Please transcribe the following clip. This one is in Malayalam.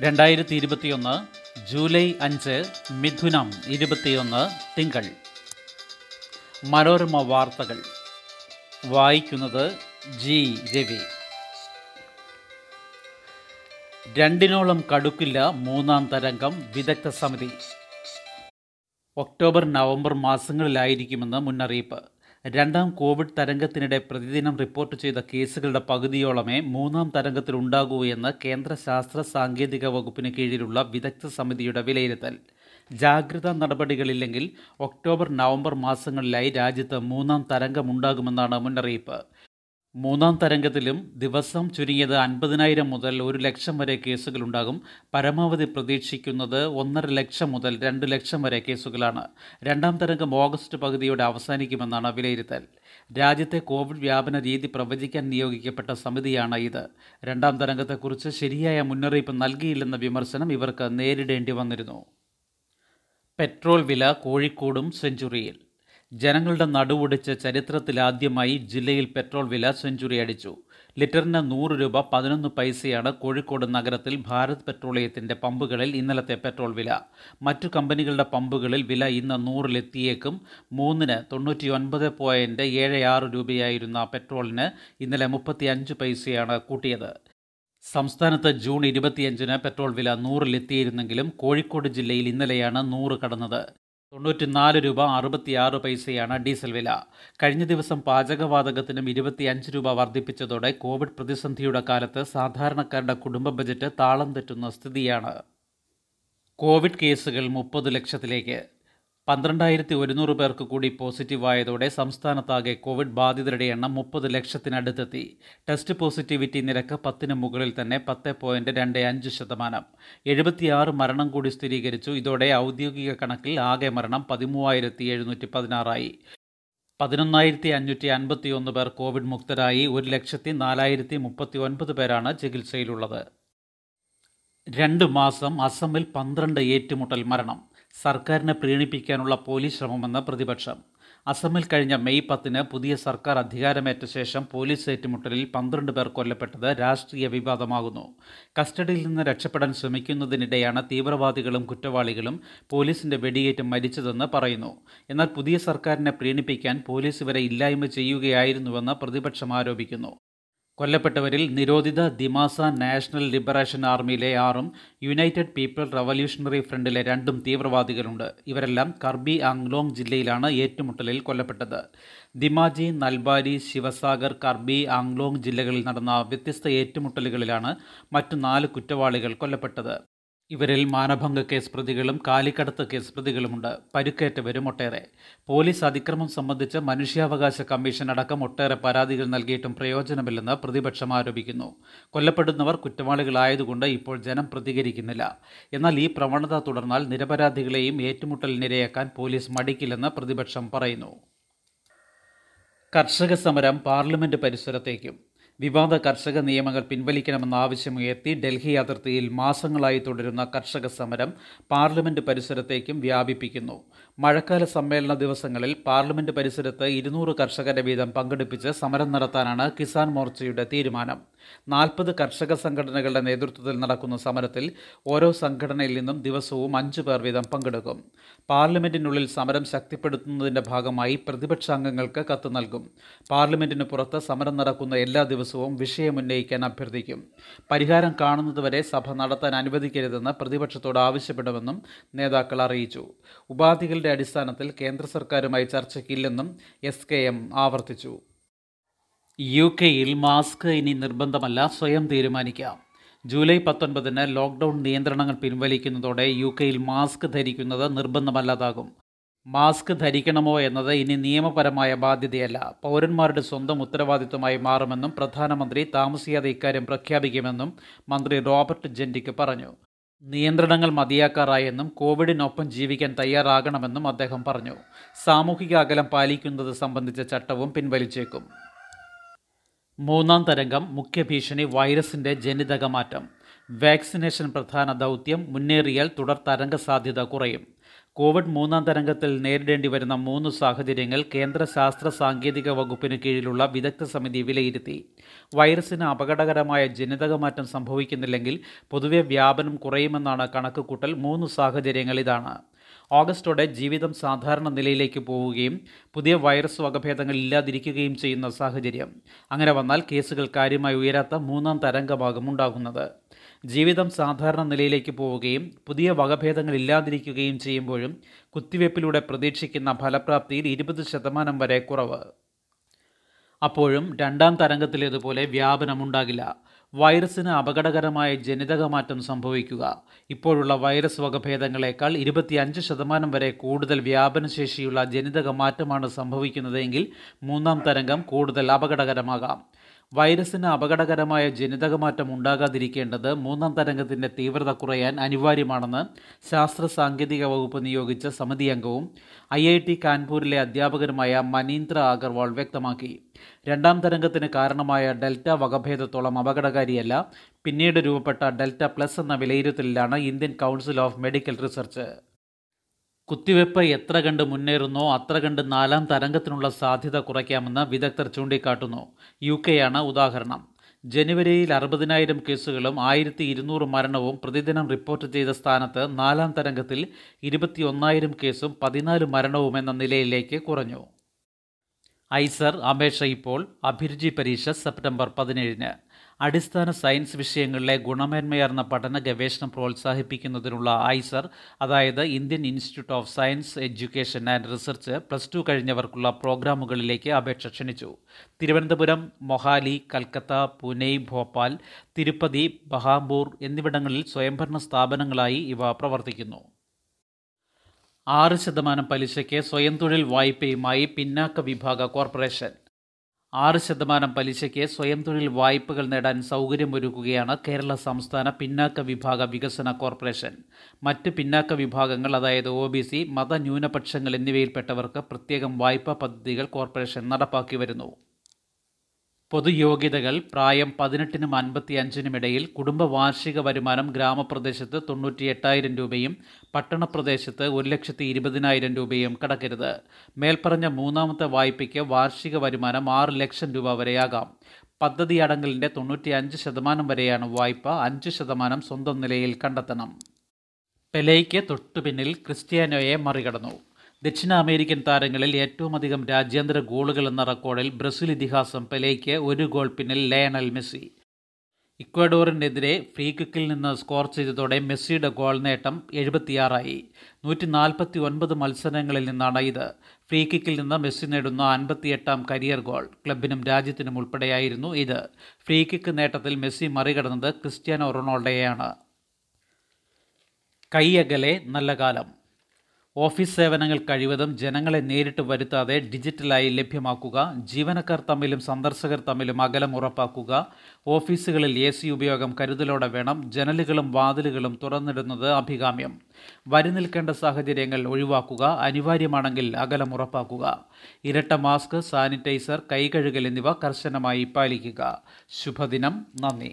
രണ്ടായിരത്തി ഇരുപത്തിയൊന്ന് ജൂലൈ അഞ്ച് മിഥുനം ഇരുപത്തിയൊന്ന് തിങ്കൾ. മനോരമ വാർത്തകൾ. വായിക്കുന്നത് ജി. രവി. രണ്ടിനോളം കടുക്കില്ല മൂന്നാം തരംഗം വിദഗ്ധ സമിതി. ഒക്ടോബർ നവംബർ മാസങ്ങളിലായിരിക്കുമെന്ന് മുന്നറിയിപ്പ്. രണ്ടാം കോവിഡ് തരംഗത്തിനിടെ പ്രതിദിനം റിപ്പോർട്ട് ചെയ്ത കേസുകളുടെ പകുതിയോളമേ മൂന്നാം തരംഗത്തിൽ ഉണ്ടാകൂ എന്ന് കേന്ദ്ര ശാസ്ത്ര സാങ്കേതിക വകുപ്പിന് കീഴിലുള്ള വിദഗ്ധ സമിതിയുടെ വിലയിരുത്തൽ. ജാഗ്രതാ നടപടികളില്ലെങ്കിൽ ഒക്ടോബർ നവംബർ മാസങ്ങളിലായി രാജ്യത്ത് മൂന്നാം തരംഗമുണ്ടാകുമെന്നാണ് മുന്നറിയിപ്പ്. മൂന്നാം തരംഗത്തിലും ദിവസം ചുരുങ്ങിയത് അൻപതിനായിരം മുതൽ ഒരു ലക്ഷം വരെ കേസുകളുണ്ടാകും. പരമാവധി പ്രതീക്ഷിക്കുന്നത് ഒന്നര ലക്ഷം മുതൽ രണ്ട് ലക്ഷം വരെ കേസുകളാണ്. രണ്ടാം തരംഗം ഓഗസ്റ്റ് പകുതിയോടെ അവസാനിക്കുമെന്നാണ് വിലയിരുത്തൽ. രാജ്യത്തെ കോവിഡ് വ്യാപന രീതി പ്രവചിക്കാൻ നിയോഗിക്കപ്പെട്ട സമിതിയാണ് ഇത്. രണ്ടാം തരംഗത്തെക്കുറിച്ച് ശരിയായ മുന്നറിയിപ്പ് നൽകിയില്ലെന്ന വിമർശനം ഇവർക്ക് നേരിടേണ്ടി വന്നിരുന്നു. പെട്രോൾ വില കോഴിക്കോടും സെഞ്ചുറിയിൽ. ജനങ്ങളുടെ നടുവൊടിച്ച് ചരിത്രത്തിലാദ്യമായി ജില്ലയിൽ പെട്രോൾ വില സെഞ്ചുറി അടിച്ചു. ലിറ്ററിന് നൂറ് രൂപ പതിനൊന്ന് പൈസയാണ് കോഴിക്കോട് നഗരത്തിൽ ഭാരത് പെട്രോളിയത്തിന്റെ പമ്പുകളിൽ ഇന്നലത്തെ പെട്രോൾ വില. മറ്റു കമ്പനികളുടെ പമ്പുകളിൽ വില ഇന്ന് നൂറിലെത്തിയേക്കും. മൂന്നിന് തൊണ്ണൂറ്റി ഒൻപത് പോയിന്റ് ഏഴ് ആറ് രൂപയായിരുന്ന പെട്രോളിന് ഇന്നലെ മുപ്പത്തി അഞ്ച് പൈസയാണ് കൂട്ടിയത്. സംസ്ഥാനത്ത് ജൂൺ ഇരുപത്തിയഞ്ചിന് പെട്രോൾ വില നൂറിലെത്തിയിരുന്നെങ്കിലും കോഴിക്കോട് ജില്ലയിൽ ഇന്നലെയാണ് നൂറ് കടന്നത്. തൊണ്ണൂറ്റിനാല് രൂപ അറുപത്തിയാറ് പൈസയാണ് ഡീസൽ വില. കഴിഞ്ഞ ദിവസം പാചകവാതകത്തിനും ഇരുപത്തിയഞ്ച് രൂപ വർദ്ധിപ്പിച്ചതോടെ കോവിഡ് പ്രതിസന്ധിയുടെ കാലത്ത് സാധാരണക്കാരുടെ കുടുംബ ബജറ്റ് താളം തെറ്റുന്ന സ്ഥിതിയാണ്. കോവിഡ് കേസുകൾ മുപ്പത് ലക്ഷത്തിലേക്ക്. പന്ത്രണ്ടായിരത്തി ഒരുന്നൂറ് പേർക്ക് കൂടി പോസിറ്റീവായതോടെ സംസ്ഥാനത്താകെ കോവിഡ് ബാധിതരുടെ എണ്ണം മുപ്പത് ലക്ഷത്തിനടുത്തെത്തി. ടെസ്റ്റ് പോസിറ്റിവിറ്റി നിരക്ക് പത്തിന് മുകളിൽ തന്നെ പത്ത് പോയിന്റ് രണ്ട് അഞ്ച് ശതമാനം. എഴുപത്തിയാറ് മരണം കൂടി സ്ഥിരീകരിച്ചു. ഇതോടെ ഔദ്യോഗിക കണക്കിൽ ആകെ മരണം പതിമൂവായിരത്തി എഴുന്നൂറ്റി പതിനാറായി പതിനൊന്നായിരത്തി അഞ്ഞൂറ്റി അൻപത്തി ഒന്ന് പേർ കോവിഡ് മുക്തരായി. ഒരു ലക്ഷത്തി നാലായിരത്തി മുപ്പത്തി ഒൻപത് പേരാണ് ചികിത്സയിലുള്ളത്. രണ്ട് മാസം അസമിൽ പന്ത്രണ്ട് ഏറ്റുമുട്ടൽ മരണം. സർക്കാരിനെ പ്രീണിപ്പിക്കാനുള്ള പോലീസ് ശ്രമമെന്ന് പ്രതിപക്ഷം. അസമിൽ കഴിഞ്ഞ മെയ് പത്തിന് പുതിയ സർക്കാർ അധികാരമേറ്റ ശേഷം പോലീസ് ഏറ്റുമുട്ടലിൽ പന്ത്രണ്ട് പേർ കൊല്ലപ്പെട്ടത് രാഷ്ട്രീയ വിവാദമാകുന്നു. കസ്റ്റഡിയിൽ നിന്ന് രക്ഷപ്പെടാൻ ശ്രമിക്കുന്നതിനിടെയാണ് തീവ്രവാദികളും കുറ്റവാളികളും പോലീസിന്റെ വെടിയേറ്റ് മരിച്ചതെന്ന് പറയുന്നു. എന്നാൽ പുതിയ സർക്കാരിനെ പ്രീണിപ്പിക്കാൻ പോലീസ് ഇവരെ ഇല്ലായ്മ ചെയ്യുകയായിരുന്നുവെന്ന് പ്രതിപക്ഷം ആരോപിക്കുന്നു. കൊല്ലപ്പെട്ടവരിൽ നിരോധിത ദിമാസ നാഷണൽ ലിബറേഷൻ ആർമിയിലെ ആറും യുണൈറ്റഡ് പീപ്പിൾ റവല്യൂഷണറി ഫ്രണ്ടിലെ രണ്ടും തീവ്രവാദികളുണ്ട്. ഇവരെല്ലാം കർബി ആംഗ്ലോങ് ജില്ലയിലാണ് ഏറ്റുമുട്ടലിൽ കൊല്ലപ്പെട്ടത്. ദിമാജി നൽബാരി ശിവസാഗർ കർബി ആംഗ്ലോങ് ജില്ലകളിൽ നടന്ന വ്യത്യസ്ത ഏറ്റുമുട്ടലുകളിലാണ് മറ്റു നാല് കുറ്റവാളികൾ കൊല്ലപ്പെട്ടത്. ഇവരിൽ മാനഭംഗ കേസ് പ്രതികളും കാലിക്കടത്ത് കേസ് പ്രതികളുമുണ്ട്. പരുക്കേറ്റവരും ഒട്ടേറെ. പോലീസ് അതിക്രമം സംബന്ധിച്ച് മനുഷ്യാവകാശ കമ്മീഷൻ അടക്കം ഒട്ടേറെ പരാതികൾ നൽകിയിട്ടും പ്രയോജനമില്ലെന്ന് പ്രതിപക്ഷം ആരോപിക്കുന്നു. കൊല്ലപ്പെടുന്നവർ കുറ്റവാളികളായതുകൊണ്ട് ഇപ്പോൾ ജനം പ്രതികരിക്കുന്നില്ല. എന്നാൽ ഈ പ്രവണത തുടർന്നാൽ നിരപരാധികളെയും ഏറ്റുമുട്ടലിനിരയാക്കാൻ പോലീസ് മടിക്കില്ലെന്ന് പ്രതിപക്ഷം പറയുന്നു. കർഷക സമരം പാർലമെന്റ് പരിസരത്തേക്കും. വിവാദ കർഷക നിയമങ്ങൾ പിൻവലിക്കണമെന്ന ആവശ്യമുയർത്തി ഡൽഹി അതിർത്തിയിൽ മാസങ്ങളായി തുടരുന്ന കർഷക സമരം പാർലമെന്റ് പരിസരത്തേക്കും വ്യാപിപ്പിക്കുന്നു. മഴക്കാല സമ്മേളന ദിവസങ്ങളിൽ പാർലമെന്റ് പരിസരത്ത് ഇരുന്നൂറ് കർഷകരെ വീതം പങ്കെടുപ്പിച്ച് സമരം നടത്താനാണ് കിസാൻ മോർച്ചയുടെ തീരുമാനം. നാൽപ്പത് കർഷക സംഘടനകളുടെ നേതൃത്വത്തിൽ നടക്കുന്ന സമരത്തിൽ ഓരോ സംഘടനയിൽ നിന്നും ദിവസവും അഞ്ചു പേർ വീതം പങ്കെടുക്കും. പാർലമെന്റിനുള്ളിൽ സമരം ശക്തിപ്പെടുത്തുന്നതിന്റെ ഭാഗമായി പ്രതിപക്ഷാംഗങ്ങൾക്ക് കത്ത് നൽകും. പാർലമെന്റിന് പുറത്ത് സമരം നടക്കുന്ന എല്ലാ ദിവസവും വിഷയമുന്നയിക്കാൻ അഭ്യർത്ഥിക്കും. പരിഹാരം കാണുന്നതുവരെ സഭ നടത്താൻ അനുവദിക്കരുതെന്ന് പ്രതിപക്ഷത്തോട് ആവശ്യപ്പെടുമെന്നും നേതാക്കൾ അറിയിച്ചു. ഉപാധികളുടെ അടിസ്ഥാനത്തിൽ കേന്ദ്ര സർക്കാരുമായി ചർച്ചയ്ക്കില്ലെന്നും എസ് കെ എം ആവർത്തിച്ചു. യു കെയിൽ മാസ്ക് ഇനി നിർബന്ധമല്ല സ്വയം തീരുമാനിക്കാം. ജൂലൈ പത്തൊൻപതിന് ലോക്ക്ഡൗൺ നിയന്ത്രണങ്ങൾ പിൻവലിക്കുന്നതോടെ യു കെയിൽ മാസ്ക് ധരിക്കുന്നത് നിർബന്ധമല്ലാതാകും. മാസ്ക് ധരിക്കണമോ എന്നത് ഇനി നിയമപരമായ ബാധ്യതയല്ല. പൗരന്മാരുടെ സ്വന്തം ഉത്തരവാദിത്വമായി മാറുമെന്നും പ്രധാനമന്ത്രി താമസിയാതെ ഇക്കാര്യം പ്രഖ്യാപിക്കുമെന്നും മന്ത്രി റോബർട്ട് ജെൻഡിക്ക് പറഞ്ഞു. നിയന്ത്രണങ്ങൾ മതിയാക്കാറായെന്നും കോവിഡിനൊപ്പം ജീവിക്കാൻ തയ്യാറാകണമെന്നും അദ്ദേഹം പറഞ്ഞു. സാമൂഹിക അകലം പാലിക്കുന്നത് സംബന്ധിച്ച ചട്ടവും പിൻവലിച്ചേക്കും. മൂന്നാം തരംഗം മുഖ്യ ഭീഷണി വൈറസിന്റെ ജനിതക മാറ്റം വാക്സിനേഷൻ പ്രധാന ദൗത്യം മുന്നേറിയാൽ തുടർ തരംഗ സാധ്യത കുറയും. കോവിഡ് മൂന്നാം തരംഗത്തിൽ നേരിടേണ്ടി വരുന്ന മൂന്ന് സാഹചര്യങ്ങൾ കേന്ദ്ര ശാസ്ത്ര സാങ്കേതിക വകുപ്പിന് കീഴിലുള്ള വിദഗ്ധ സമിതി വിലയിരുത്തി. വൈറസിന് അപകടകരമായ ജനിതകമാറ്റം സംഭവിക്കുന്നില്ലെങ്കിൽ പൊതുവെ വ്യാപനം കുറയുമെന്നാണ് കണക്കുകൂട്ടൽ മൂന്ന് സാഹചര്യങ്ങൾ ഇതാണ്. ഓഗസ്റ്റോടെ ജീവിതം സാധാരണ നിലയിലേക്ക് പോവുകയും പുതിയ വൈറസ് വകഭേദങ്ങൾ ഇല്ലാതിരിക്കുകയും ചെയ്യുന്ന സാഹചര്യം. അങ്ങനെ വന്നാൽ കേസുകൾ കാര്യമായി ഉയരാത്ത മൂന്നാം തരംഗമാകും ഉണ്ടാകുന്നത്. ജീവിതം സാധാരണ നിലയിലേക്ക് പോവുകയും പുതിയ വകഭേദങ്ങൾ ഇല്ലാതിരിക്കുകയും ചെയ്യുമ്പോഴും കുത്തിവയ്പ്പിലൂടെ പ്രതീക്ഷിക്കുന്ന ഫലപ്രാപ്തിയിൽ ഇരുപത് ശതമാനം വരെ കുറവ്. അപ്പോഴും രണ്ടാം തരംഗത്തിലേതുപോലെ വ്യാപനമുണ്ടാകില്ല. വൈറസിന് അപകടകരമായ ജനിതകമാറ്റം സംഭവിക്കുക. ഇപ്പോഴുള്ള വൈറസ് വകഭേദങ്ങളെക്കാൾ ഇരുപത്തിയഞ്ച് ശതമാനം വരെ കൂടുതൽ വ്യാപനശേഷിയുള്ള ജനിതക മാറ്റമാണ് സംഭവിക്കുന്നതെങ്കിൽ മൂന്നാം തരംഗം കൂടുതൽ അപകടകരമാകാം. വൈറസിന് അപകടകരമായ ജനിതകമാറ്റം ഉണ്ടാകാതിരിക്കേണ്ടത് മൂന്നാം തരംഗത്തിന്റെ തീവ്രത കുറയാൻ അനിവാര്യമാണെന്ന് ശാസ്ത്ര സാങ്കേതിക വകുപ്പ് നിയോഗിച്ച സമിതി അംഗവും ഐ ഐ ടി കാൺപൂരിലെ അധ്യാപകരുമായ മനീന്ദ്ര അഗർവാൾ വ്യക്തമാക്കി. രണ്ടാം തരംഗത്തിന് കാരണമായ ഡെൽറ്റ വകഭേദത്തോളം അപകടകാരിയല്ല. പിന്നീട് രൂപപ്പെട്ട ഡെൽറ്റ പ്ലസ് എന്ന വിലയിരുത്തലിലാണ് Indian Council of Medical Research. കുത്തിവെപ്പ് എത്ര കണ്ട് മുന്നേറുന്നോ അത്ര കണ്ട് നാലാം തരംഗത്തിനുള്ള സാധ്യത കുറയ്ക്കാമെന്ന് വിദഗ്ധർ ചൂണ്ടിക്കാട്ടുന്നു. യു കെയാണ് ഉദാഹരണം. ജനുവരിയിൽ അറുപതിനായിരം കേസുകളും ആയിരത്തി ഇരുന്നൂറ് മരണവും പ്രതിദിനം റിപ്പോർട്ട് ചെയ്ത സ്ഥാനത്ത് നാലാം തരംഗത്തിൽ ഇരുപത്തി ഒന്നായിരം കേസും പതിനാല് മരണവും എന്ന നിലയിലേക്ക് കുറഞ്ഞു. ഐസർ അപേക്ഷ ഇപ്പോൾ അഭിരുചി പരീക്ഷ സെപ്റ്റംബർ പതിനേഴിന്. അടിസ്ഥാന സയൻസ് വിഷയങ്ങളിലെ ഗുണമേന്മയാർന്ന പഠന ഗവേഷണം പ്രോത്സാഹിപ്പിക്കുന്നതിനുള്ള ഐസർ അതായത് Indian Institute of Science Education and Research plus two കഴിഞ്ഞവർക്കുള്ള പ്രോഗ്രാമുകളിലേക്ക് അപേക്ഷ ക്ഷണിച്ചു. തിരുവനന്തപുരം മൊഹാലി കൽക്കത്ത പൂനെ ഭോപ്പാൽ തിരുപ്പതി ബഹാംപൂർ എന്നിവിടങ്ങളിൽ സ്വയംഭരണ സ്ഥാപനങ്ങളായി ഇവ പ്രവർത്തിക്കുന്നു. ആറ് ശതമാനം പലിശയ്ക്ക് സ്വയം തൊഴിൽ വായ്പയുമായി പിന്നാക്ക വിഭാഗ കോർപ്പറേഷൻ. ആറ് ശതമാനം പലിശയ്ക്ക് സ്വയം തൊഴിൽ വായ്പകൾ നേടാൻ സൗകര്യമൊരുക്കുകയാണ് കേരള സംസ്ഥാന പിന്നാക്ക വിഭാഗ വികസന കോർപ്പറേഷൻ. മറ്റ് പിന്നാക്ക വിഭാഗങ്ങൾ അതായത് ഒ ബി സി മതന്യൂനപക്ഷങ്ങൾ എന്നിവയിൽപ്പെട്ടവർക്ക് പ്രത്യേകം വായ്പാ പദ്ധതികൾ കോർപ്പറേഷൻ നടപ്പാക്കി വരുന്നു പൊതുയോഗ്യതകൾ പ്രായം പതിനെട്ടിനും അൻപത്തി അഞ്ചിനും ഇടയിൽ കുടുംബ വാർഷിക വരുമാനം ഗ്രാമപ്രദേശത്ത് തൊണ്ണൂറ്റി എട്ടായിരം രൂപയും പട്ടണപ്രദേശത്ത് ഒരു ലക്ഷത്തി ഇരുപതിനായിരം രൂപയും കടക്കരുത്. മേൽപ്പറഞ്ഞ മൂന്നാമത്തെ വായ്പയ്ക്ക് വാർഷിക വരുമാനം ആറ് ലക്ഷം രൂപ വരെയാകാം. പദ്ധതി അടങ്കലിന്റെ തൊണ്ണൂറ്റി അഞ്ച് ശതമാനം വരെയാണ് വായ്പ അഞ്ച് ശതമാനം സ്വന്തം നിലയിൽ കണ്ടെത്തണം. പെലെയ്ക്ക് തൊട്ടുപിന്നിൽ ക്രിസ്ത്യാനോയെ മറികടന്നു. ദക്ഷിണ അമേരിക്കൻ താരങ്ങളിൽ ഏറ്റവുമധികം രാജ്യാന്തര ഗോളുകൾ എന്ന റെക്കോർഡിൽ ബ്രസീൽ ഇതിഹാസം പെലെയ്ക്ക് ഒരു ഗോൾ പിന്നിൽ ലയണൽ മെസ്സി. ഇക്വഡോറിനെതിരെ ഫ്രീ കിക്കിൽ നിന്ന് സ്കോർ ചെയ്തതോടെ മെസ്സിയുടെ ഗോൾ നേട്ടം എഴുപത്തിയാറായി. നൂറ്റി നാൽപ്പത്തി ഒൻപത് മത്സരങ്ങളിൽ നിന്നാണ് ഇത്. ഫ്രീ കിക്കിൽ നിന്ന് മെസ്സി നേടുന്ന അൻപത്തിയെട്ടാം കരിയർ ഗോൾ ക്ലബിനും രാജ്യത്തിനും ഉൾപ്പെടെയായിരുന്നു ഇത്. ഫ്രീ കിക്ക് നേട്ടത്തിൽ മെസ്സി മറികടന്നത് ക്രിസ്ത്യാനോ റൊണാൾഡോയെയാണ്. കൈയകലെ നല്ല കാലം. ഓഫീസ് സേവനങ്ങൾ കഴിവതും ജനങ്ങളെ നേരിട്ട് വരുത്താതെ ഡിജിറ്റലായി ലഭ്യമാക്കുക ജീവനക്കാർ തമ്മിലും സന്ദർശകർ തമ്മിലും അകലം ഉറപ്പാക്കുക ഓഫീസുകളിൽ എ സി ഉപയോഗം കരുതലോടെ വേണം ജനലുകളും വാതിലുകളും തുറന്നിടുന്നത് അഭികാമ്യം. വരി നിൽക്കേണ്ട സാഹചര്യങ്ങൾ ഒഴിവാക്കുക അനിവാര്യമാണെങ്കിൽ അകലം ഉറപ്പാക്കുക. ഇരട്ട മാസ്ക് സാനിറ്റൈസർ കൈകഴുകൽ എന്നിവ കർശനമായി പാലിക്കുക. ശുഭദിനം നന്ദി.